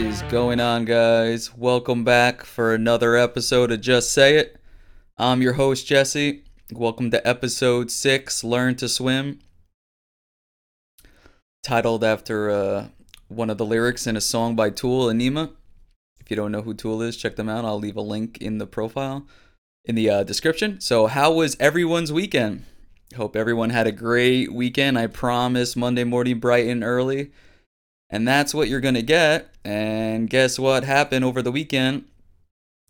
is going on, guys? Welcome back for another episode of Jess Say It. I'm your host, Jesse. Welcome to episode six Learn to Swim. Titled after uh, one of the lyrics in a song by Tool, and Aenima. If you don't know who Tool is, check them out. I'll leave a link in the profile, in the uh, description. So, how was everyone's weekend? Hope everyone had a great weekend. I promise Monday morning bright and early. And that's what you're going to get. And guess what happened over the weekend?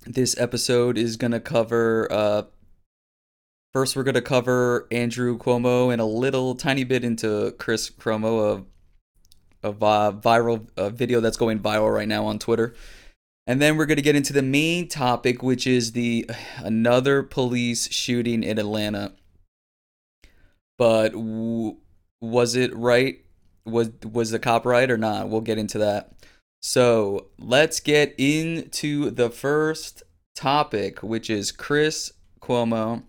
This episode is going to cover. Uh, first, we're going to cover Andrew Cuomo and a little tiny bit into Chris Cuomo, a, a viral a video that's going viral right now on Twitter. And then we're going to get into the main topic, which is the another police shooting in Atlanta. But w- was it right was was the cop right or not? We'll get into that. So let's get into the first topic, which is Chris Cuomo.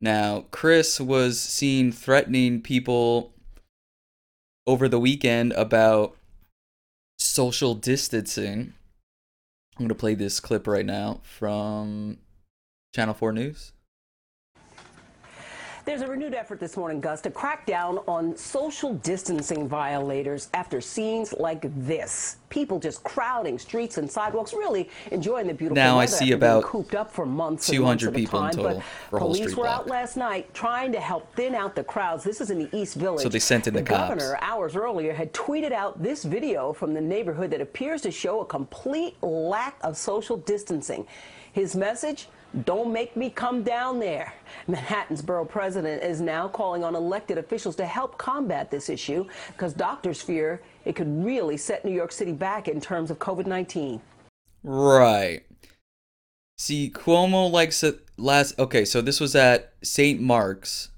Now, Chris was seen threatening people over the weekend about social distancing. I'm going to play this clip right now from Channel 4 News. There's a renewed effort this morning, Gus, to crack down on social distancing violators after scenes like this. People just crowding streets and sidewalks, really enjoying the beautiful Now I weather see after being about cooped up for months and 200 months people in time. total But for police were block. out last night trying to help thin out the crowds. This is in the East Village. So they sent in the cops. governor hours earlier had tweeted out this video from the neighborhood that appears to show a complete lack of social distancing. His message. Don't make me come down there. Manhattan's borough president is now calling on elected officials to help combat this issue because doctors fear it could really set New York City back in terms of COVID 19. Right. See, Cuomo likes it last. Okay, so this was at St. Mark's.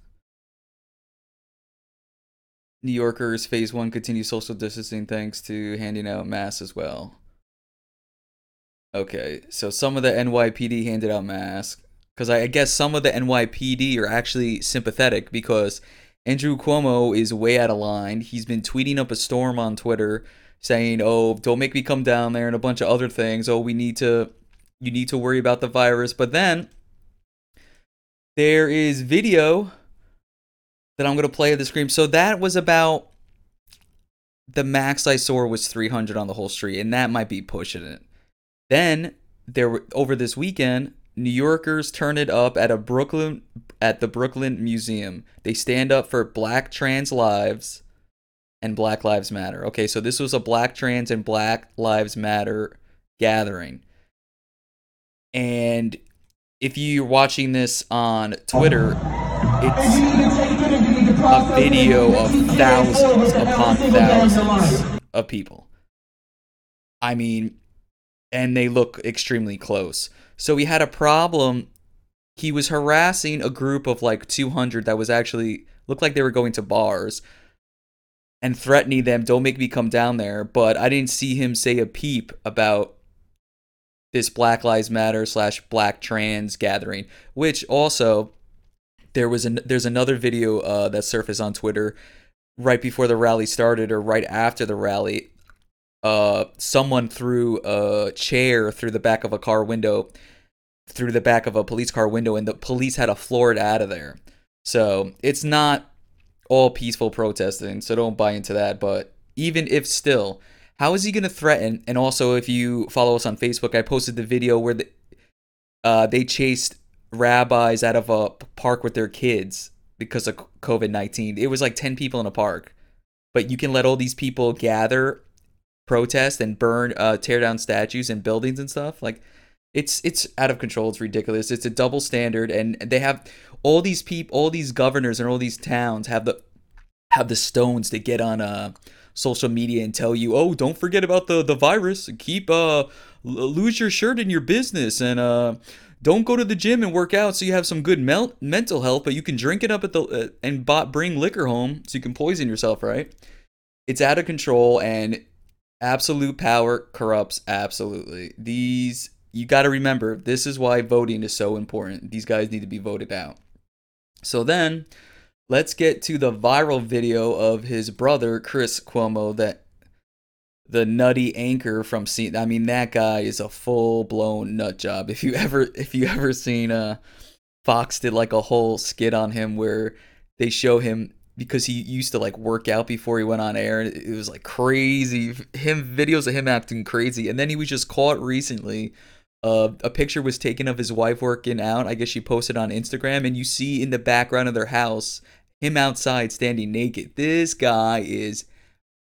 New Yorkers phase one continue social distancing thanks to handing out masks as well. Okay, so some of the NYPD handed out masks because I, guess some of the NYPD are actually sympathetic because Andrew Cuomo is way out of line. He's been tweeting up a storm on Twitter saying, "Oh, don't make me come down there," and a bunch of other things. Oh, we need to, you need to worry about the virus. But then there is video that I'm gonna play at the screen. So that was about the max I saw was 300 on the whole street, and that might be pushing it. Then there over this weekend, New Yorkers turn it up at a Brooklyn at the Brooklyn Museum. They stand up for Black trans lives and Black Lives Matter. Okay, so this was a Black trans and Black Lives Matter gathering. And if you're watching this on Twitter, it's a video of thousands upon thousands of people. I mean, and they look extremely close. So he had a problem. He was harassing a group of like 200 that was actually looked like they were going to bars and threatening them, "Don't make me come down there." But I didn't see him say a peep about this Black Lives Matter slash Black Trans gathering. Which also there was an there's another video uh, that surfaced on Twitter right before the rally started or right after the rally uh someone threw a chair through the back of a car window through the back of a police car window and the police had floor it out of there. So it's not all peaceful protesting so don't buy into that but even if still how is he going to threaten? And also if you follow us on facebook i posted the video where the, uh, they chased rabbis out of a park with their kids because of covid-19 it was like 10 people in a park. But you can let all these people gather protest and burn uh tear down statues and buildings and stuff like it's it's out of control. It's ridiculous. It's a double standard. And they have all these people all these governors and all these towns have the have the stones to get on uh social media and tell you oh don't forget about the the virus. Keep uh lose your shirt in your business and uh don't go to the gym and work out so you have some good mel- mental health but you can drink it up at the uh, and bring liquor home so you can poison yourself right? It's out of control and absolute power corrupts absolutely these you got to remember this is why voting is so important these guys need to be voted out so then let's get to the viral video of his brother chris cuomo that the nutty anchor from CNN. I mean, that guy is a full blown nut job. If you ever if you ever seen uh Fox did like a whole skit on him where they show him because he used to like work out before he went on air. It was like crazy. Him videos of him acting crazy, and then he was just caught recently. Uh, a picture was taken of his wife working out. I guess she posted on Instagram, and you see in the background of their house him outside standing naked. This guy is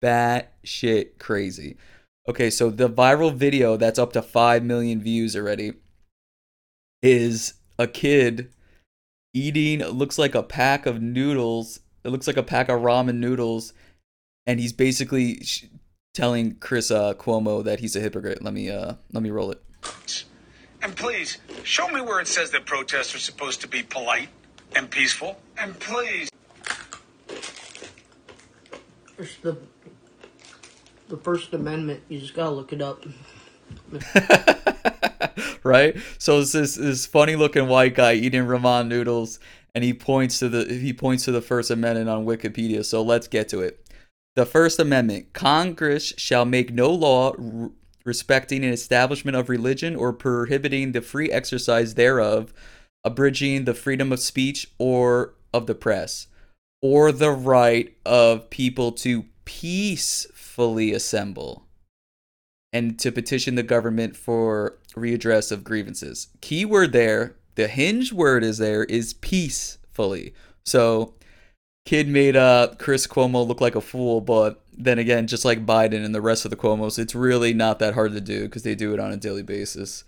bat shit crazy. Okay, so the viral video that's up to 5 million views already is a kid eating looks like a pack of noodles. It looks like a pack of ramen noodles and he's basically sh- telling Chris uh, Cuomo that he's a hypocrite. Let me uh let me roll it. And please, show me where it says that protests are supposed to be polite and peaceful. And please. it's the the First Amendment. You just gotta look it up. right? So it's this this funny looking white guy eating ramen noodles, and he points to the he points to the First Amendment on Wikipedia. So let's get to it. The First Amendment: Congress shall make no law r- respecting an establishment of religion or prohibiting the free exercise thereof, abridging the freedom of speech or of the press, or the right of people to peacefully assemble and to petition the government for readdress of grievances. Keyword there, the hinge word is there, is peacefully. So, kid made uh, Chris Cuomo look like a fool, but then again, just like Biden and the rest of the Cuomos, it's really not that hard to do because they do it on a daily basis.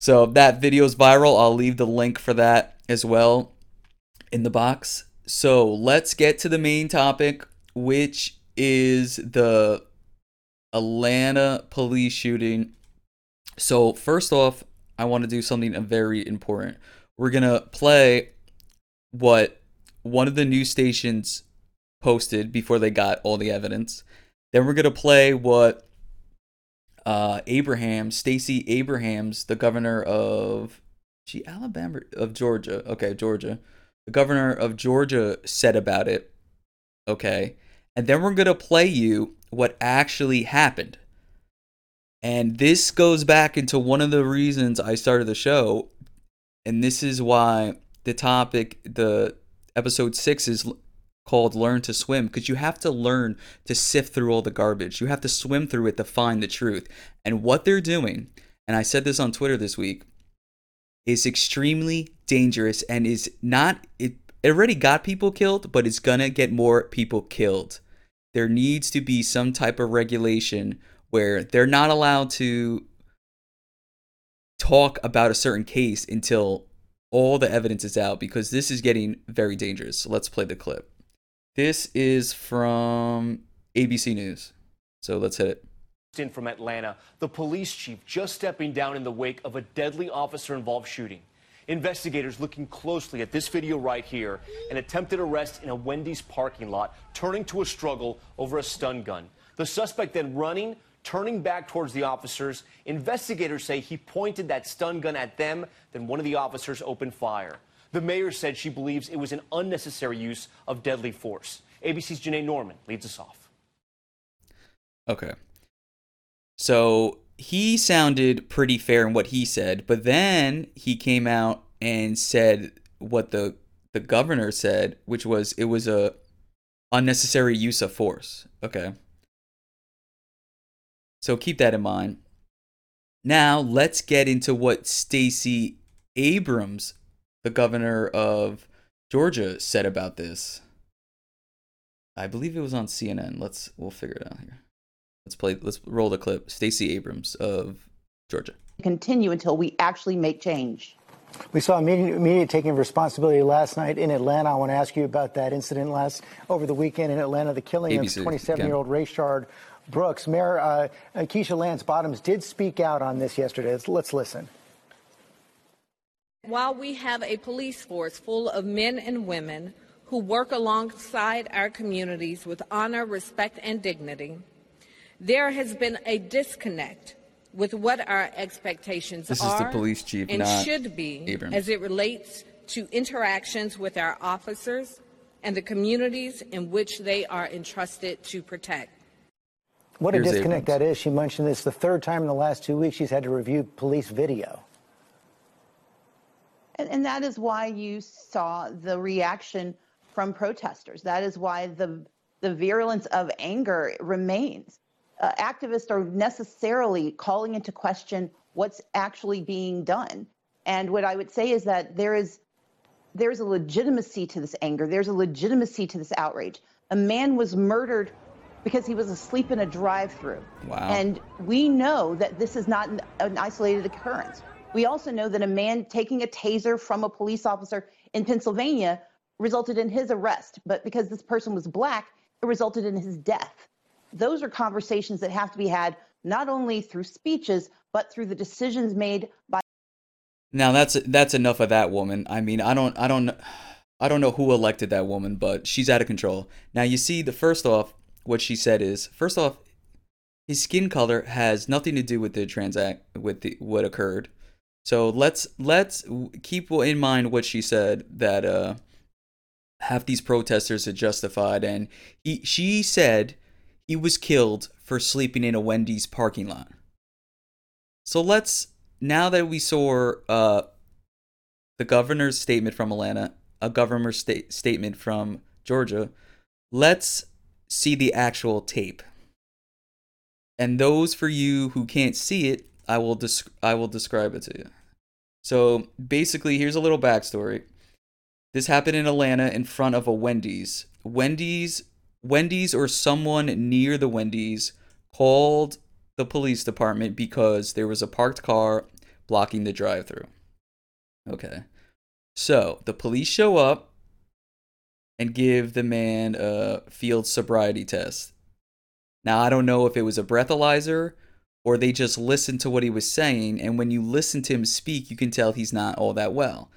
So, that video is viral. I'll leave the link for that as well in the box. So, let's get to the main topic, which is the Atlanta police shooting. So, first off, I want to do something very important. We're going to play what one of the news stations posted before they got all the evidence. Then we're going to play what uh, Abraham, Stacey Abrahams, the governor of gee, Alabama of Georgia. Okay, Georgia. The governor of Georgia said about it. Okay. And then we're going to play you what actually happened. And this goes back into one of the reasons I started the show. And this is why the topic, the episode six, is called Learn to Swim, because you have to learn to sift through all the garbage. You have to swim through it to find the truth. And what they're doing, and I said this on Twitter this week, is extremely dangerous and is not, it, it already got people killed, but it's gonna get more people killed there needs to be some type of regulation where they're not allowed to talk about a certain case until all the evidence is out because this is getting very dangerous. So let's play the clip. This is from ABC News. So let's hit it. In from Atlanta, the police chief just stepping down in the wake of a deadly officer involved shooting. Investigators looking closely at this video right here an attempted arrest in a Wendy's parking lot, turning to a struggle over a stun gun. The suspect then running, turning back towards the officers. Investigators say he pointed that stun gun at them, then one of the officers opened fire. The mayor said she believes it was an unnecessary use of deadly force. ABC's Janai Norman leads us off. Okay. So he sounded pretty fair in what he said, but then he came out and said what the the governor said, which was it was a unnecessary use of force. Okay. So keep that in mind. Now let's get into what Stacey Abrams, the governor of Georgia, said about this. I believe it was on CNN. Let's we'll figure it out here. Let's play. Let's roll the clip. Stacey Abrams of Georgia. Continue until we actually make change. We saw media, media taking responsibility last night in Atlanta. I want to ask you about that incident last over the weekend in Atlanta, the killing ABC, of 27-year-old Rayshard Brooks. Mayor uh, Keisha Lance Bottoms did speak out on this yesterday. Let's, let's listen. While we have a police force full of men and women who work alongside our communities with honor, respect, and dignity, there has been a disconnect with what our expectations This is are the police chief, and not should be Abrams. as it relates to interactions with our officers and the communities in which they are entrusted to protect. What a disconnect Abrams. that is. She mentioned this the third time in the last two weeks she's had to review police video. And, and that is why you saw the reaction from protesters. That is why the the virulence of anger remains. Uh, activists are necessarily calling into question what's actually being done. And what I would say is that there is there's a legitimacy to this anger. There's a legitimacy to this outrage. A man was murdered because he was asleep in a drive-through. Wow. And we know that this is not an, an isolated occurrence. We also know that a man taking a taser from a police officer in Pennsylvania resulted in his arrest, but because this person was black, it resulted in his death. Those are conversations that have to be had not only through speeches, but through the decisions made by Now that's that's enough of that woman. I mean, I don't I don't I don't know who elected that woman, but she's out of control. Now you see the first off what she said is first off his skin color has nothing to do with the transact with the what occurred. So let's let's keep in mind what she said that uh half these protesters are justified and he she said he was killed for sleeping in a Wendy's parking lot. So let's now that we saw uh, the governor's statement from Atlanta, a governor's sta- statement from Georgia, let's see the actual tape. And those for you who can't see it, I will desc- I will describe it to you. So basically, here's a little backstory. This happened in Atlanta in front of a Wendy's. Wendy's, Wendy's, or someone near the Wendy's called the police department because there was a parked car blocking the drive-through. Okay, so the police show up and give the man a field sobriety test. Now I don't know if it was a breathalyzer or they just listened to what he was saying, and when you listen to him speak, you can tell he's not all that well.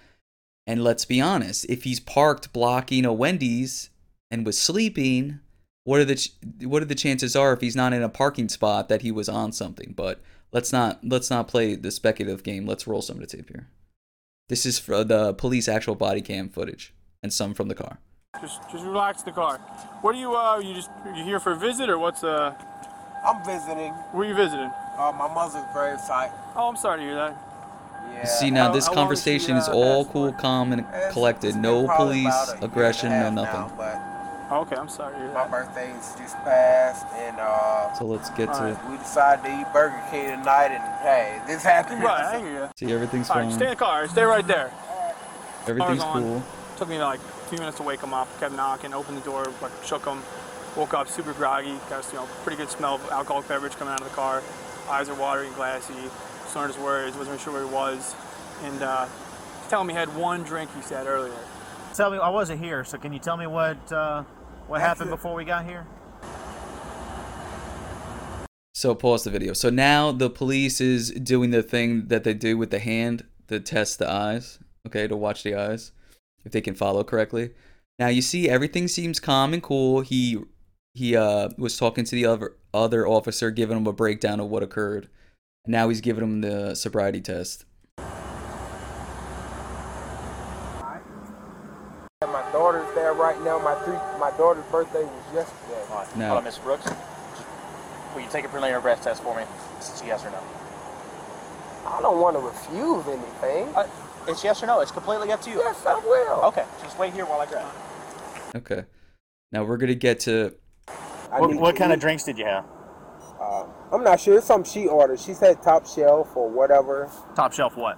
And let's be honest, if he's parked blocking a Wendy's and was sleeping, what are the ch- what are the chances are if he's not in a parking spot that he was on something? But let's not let's not play the speculative game. Let's roll some of the tape here. This is for the police actual body cam footage and some from the car. Just, just relax the car. What are you? Uh, you just you here for a visit or what's uh? I'm visiting Where are you visiting? uh, my mother's grave site. Oh, I'm sorry to hear that. Yeah. See now, How- this how long has she, conversation is uh, all passed cool, away? calm, and It's- collected. it's been No probably police a year and a aggression, no half nothing. now, but Oh, okay, I'm sorry to hear my that. birthday's just passed, and uh, So let's get to Alright. we decided to eat Burger King tonight, and hey, this happened. Right, I hear you. see everything's All right, stay in fine. the car. Stay right there. Everything's Car's on. cool. Took me like a few minutes to wake him up. Kept knocking, opened the door, like shook him. Woke up super groggy. Got you know pretty good smell of alcoholic beverage coming out of the car. Eyes are watery and glassy. Slurred his words. Wasn't sure where he was. And uh, he's telling me he had one drink. He said earlier. Tell me, I wasn't here, so can you tell me what uh, what happened it. before we got here? So pause the video. So now the police is doing the thing that they do with the hand to test the eyes, okay, to watch the eyes if they can follow correctly. Now you see everything seems calm and cool. He he uh was talking to the other other officer giving him a breakdown of what occurred. Now he's giving him the sobriety test. My daughter's there right now. My three, my daughter's birthday was yesterday. No. Hello, Miss Brooks. Will you take a preliminary breath test for me? It's yes or no. I don't want to refuse anything. Uh, it's yes or no. It's completely up to you. yes, I will. Okay, just wait here while I grab. Okay. Now we're gonna get to I What, what to kind of drinks did you have? Uh, I'm not sure. It's something she ordered. She said top shelf or whatever. Top shelf what?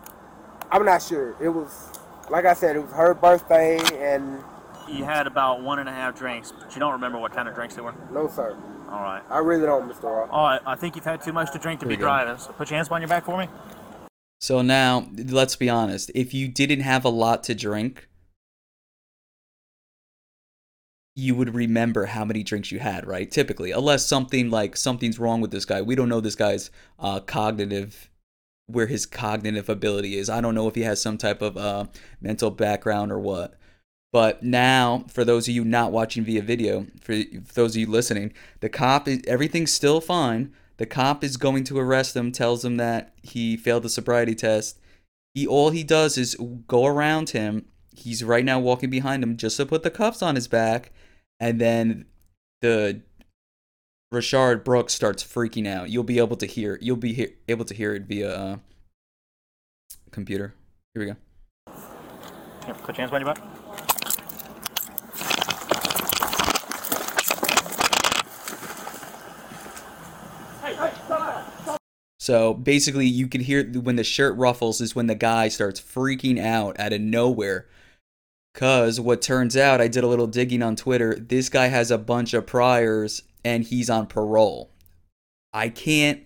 I'm not sure. It was, like I said, it was her birthday, and You had about one and a half drinks, but you don't remember what kind of drinks they were. no, sir. All right. I really don't, Mr. Ross. All right. I think you've had too much to drink to There be driving. So put your hands behind your back for me. So now, let's be honest. If you didn't have a lot to drink, you would remember how many drinks you had, right? Typically, unless something like something's wrong with this guy. We don't know this guy's uh, cognitive, where his cognitive ability is. I don't know if he has some type of uh, mental background or what. But now, for those of you not watching via video, for, those of you listening, the cop everything's still fine. The cop is going to arrest him, tells him that he failed the sobriety test. He all he does is go around him. He's right now walking behind him just to put the cuffs on his back, and then the Rayshard Brooks starts freaking out. You'll be able to hear. You'll be he- able to hear it via uh, computer. Here we go. Your back. So basically, you can hear when the shirt ruffles is when the guy starts freaking out out of nowhere. Cause what turns out, I did a little digging on Twitter. This guy has a bunch of priors and he's on parole. I can't.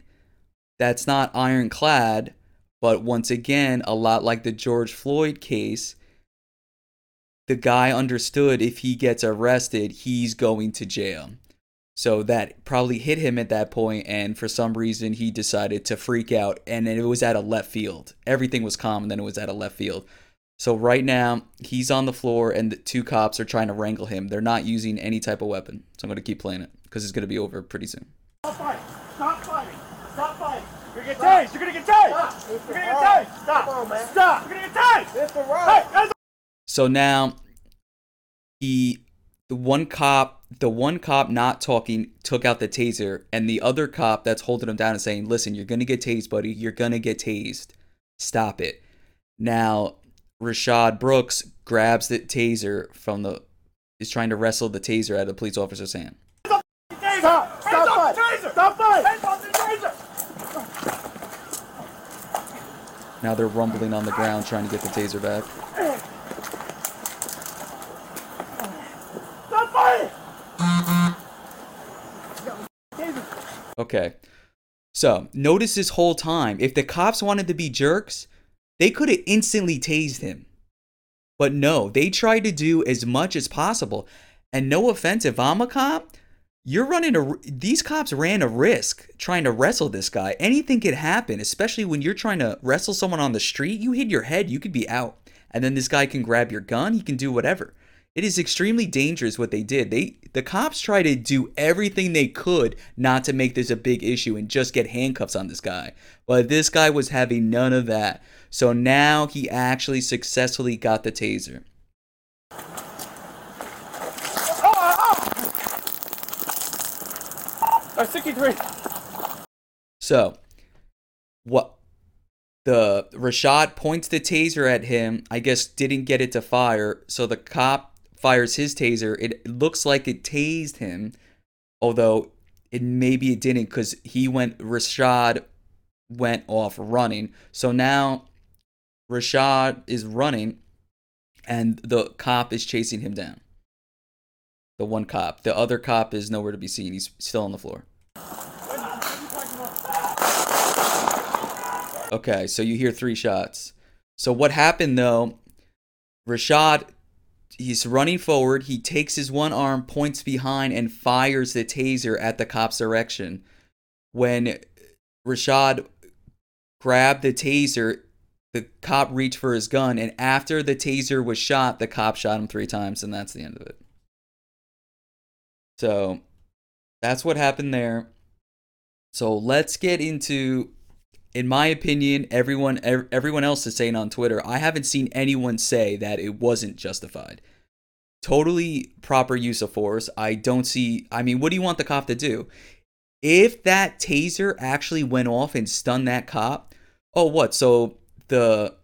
That's not ironclad. But once again, a lot like the George Floyd case, the guy understood if he gets arrested, he's going to jail. So that probably hit him at that point, and for some reason, he decided to freak out. And then it was at a left field. Everything was calm, and then it was at a left field. So right now, he's on the floor, and the two cops are trying to wrangle him. They're not using any type of weapon. So I'm going to keep playing it because it's going to be over pretty soon. Stop fighting! Stop fighting! Stop fighting! You're gonna get tased! You're gonna get tased! You're gonna get tased! Stop! On, man. Stop! You're gonna get tased! It's the right. Hey, that's So now he the one cop the one cop not talking took out the taser and the other cop that's holding him down and saying, "Listen, you're going to get tased, buddy. You're going to get tased. Stop it." Now, Rashad Brooks grabs the taser from the is trying to wrestle the taser out of the police officer's hand. Stop! Stop! Now they're rumbling on the ground trying to get the taser back. Okay. So, notice this whole time, if the cops wanted to be jerks, they could have instantly tased him. But no, they tried to do as much as possible. And no offense, if I'm a cop, you're running a. These cops ran a risk trying to wrestle this guy. Anything could happen, especially when you're trying to wrestle someone on the street. You hit your head, you could be out. And then this guy can grab your gun, he can do whatever. It is extremely dangerous what they did. They the cops try to do everything they could not to make this a big issue and just get handcuffs on this guy. But this guy was having none of that. So now he actually successfully got the taser. Uh, 63. So, what the Rashad points the taser at him, I guess didn't get it to fire, so the cop fires his taser. It looks like it tased him, although it maybe it didn't cuz he went Rashad went off running. So now Rashad is running and the cop is chasing him down. The one cop. The other cop is nowhere to be seen. He's still on the floor. Okay, so you hear three shots. So what happened though? Rashad, he's running forward. He takes his one arm, points behind, and fires the taser at the cop's direction. When Rashad grabbed the taser, the cop reached for his gun, and after the taser was shot, the cop shot him three times, and that's the end of it. So that's what happened there. So let's get into in my opinion, everyone everyone else is saying on Twitter, I haven't seen anyone say that it wasn't justified. Totally proper use of force. I don't see I mean, what do you want the cop to do? If that taser actually went off and stunned that cop, oh what? So the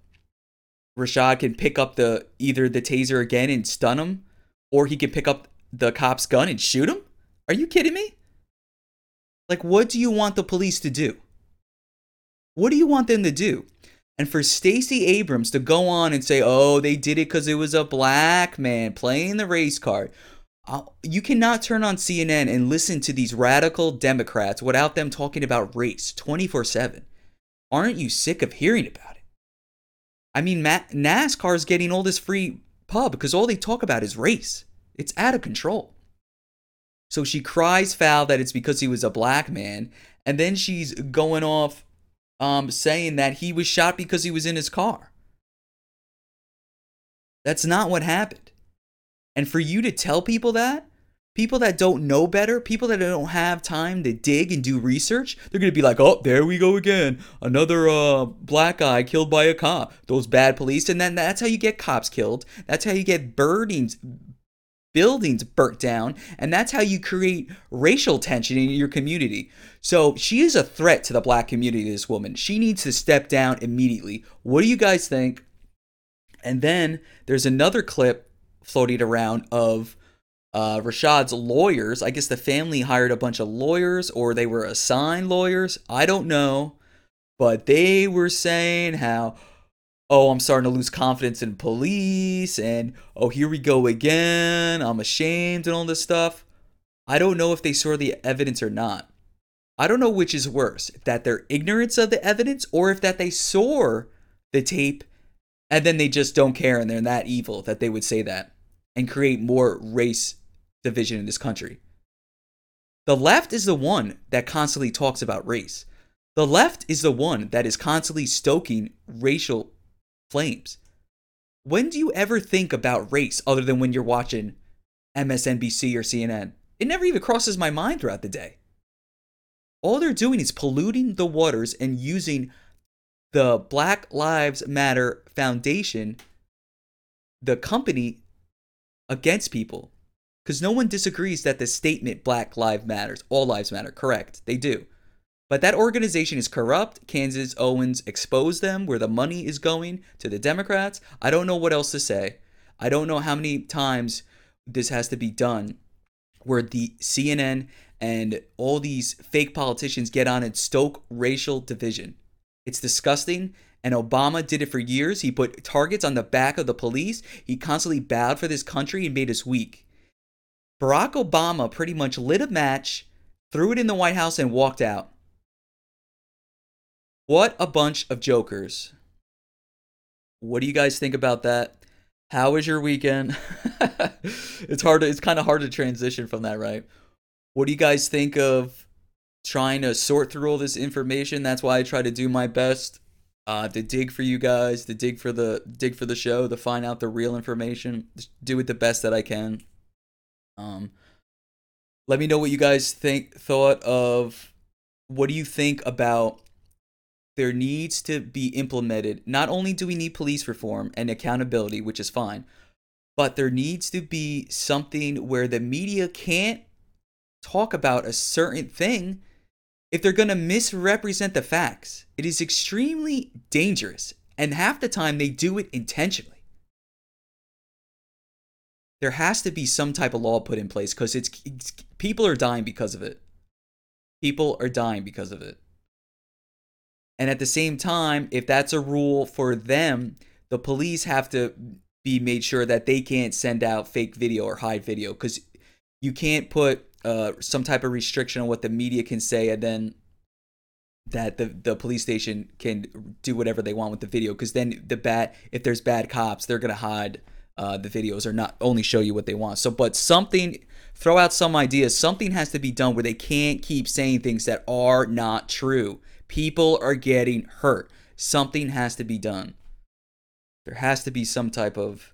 Rashad can pick up the either the taser again and stun him, or he can pick up the cop's gun and shoot him? Are you kidding me? Like, what do you want the police to do? What do you want them to do? And for Stacey Abrams to go on and say, oh, they did it because it was a black man playing the race card. Uh, you cannot turn on CNN and listen to these radical Democrats without them talking about race 24 7. Aren't you sick of hearing about it? I mean, NASCAR is getting all this free pub because all they talk about is race. It's out of control. So she cries foul that it's because he was a black man, and then she's going off um, saying that he was shot because he was in his car. That's not what happened. And for you to tell people that, people that don't know better, people that don't have time to dig and do research, they're going to be like, oh, there we go again. Another uh, black guy killed by a cop. Those bad police. And then that's how you get cops killed. That's how you get birdings, buildings burnt down, and that's how you create racial tension in your community. So she is a threat to the black community, this woman. She needs to step down immediately. What do you guys think? And then there's another clip floating around of uh, Rashad's lawyers. I guess the family hired a bunch of lawyers or they were assigned lawyers. I don't know. But they were saying how, oh, I'm starting to lose confidence in police and oh, here we go again. I'm ashamed and all this stuff. I don't know if they saw the evidence or not. I don't know which is worse, that their ignorance of the evidence or if that they saw the tape and then they just don't care and they're that evil that they would say that and create more race division in this country. The left is the one that constantly talks about race. The left is the one that is constantly stoking racial flames. When do you ever think about race other than when you're watching MSNBC or CNN? It never even crosses my mind throughout the day. All they're doing is polluting the waters and using the Black Lives Matter Foundation, the company, against people. Because no one disagrees that the statement Black Lives Matters, all lives matter, correct. They do. But that organization is corrupt. Candace Owens exposed them where the money is going to the Democrats. I don't know what else to say. I don't know how many times this has to be done where the CNN and all these fake politicians get on and stoke racial division. It's disgusting. And Obama did it for years. He put targets on the back of the police. He constantly bowed for this country and made us weak. Barack Obama pretty much lit a match, threw it in the White House, and walked out. What a bunch of jokers. What do you guys think about that? How was your weekend? it's hard to, it's kind of hard to transition from that, right? What do you guys think of trying to sort through all this information? That's why I try to do my best uh, to dig for you guys, to dig for the dig for the show, to find out the real information, do it the best that I can. Um, let me know what you guys think thought of. What do you think about there needs to be implemented. Not only do we need police reform and accountability, which is fine, but there needs to be something where the media can't talk about a certain thing if they're going to misrepresent the facts. It is extremely dangerous, and half the time they do it intentionally. There has to be some type of law put in place because it's, it's people are dying because of it. People are dying because of it. And at the same time, if that's a rule for them, the police have to be made sure that they can't send out fake video or hide video because you can't put uh, some type of restriction on what the media can say and then that the, the police station can do whatever they want with the video because then the bad if there's bad cops they're gonna hide uh, the videos or not only show you what they want. So but something throw out some ideas. Something has to be done where they can't keep saying things that are not true People are getting hurt. Something has to be done. There has to be some type of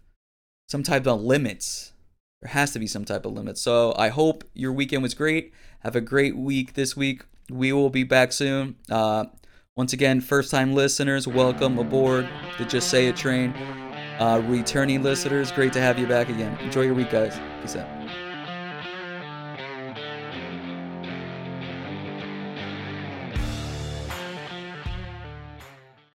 some type of limits. There has to be some type of limits. So I hope your weekend was great. Have a great week this week. We will be back soon. Uh, once again, first time listeners, welcome aboard the Jess Say It train. Uh, returning listeners, great to have you back again. Enjoy your week, guys. Peace out.